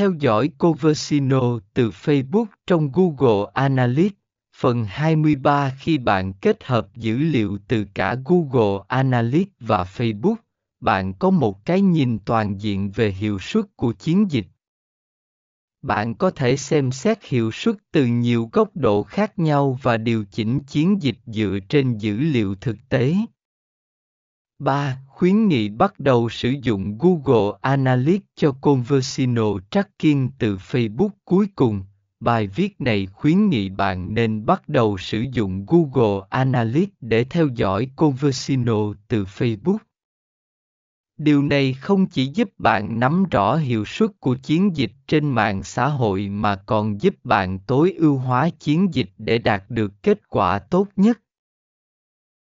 theo dõi Conversino từ Facebook trong Google Analytics. Phần 23 Khi bạn kết hợp dữ liệu từ cả Google Analytics và Facebook, bạn có một cái nhìn toàn diện về hiệu suất của chiến dịch. Bạn có thể xem xét hiệu suất từ nhiều góc độ khác nhau và điều chỉnh chiến dịch dựa trên dữ liệu thực tế. 3. Khuyến nghị bắt đầu sử dụng Google Analytics cho Conversino Tracking từ Facebook cuối cùng. Bài viết này khuyến nghị bạn nên bắt đầu sử dụng Google Analytics để theo dõi Conversino từ Facebook. Điều này không chỉ giúp bạn nắm rõ hiệu suất của chiến dịch trên mạng xã hội mà còn giúp bạn tối ưu hóa chiến dịch để đạt được kết quả tốt nhất.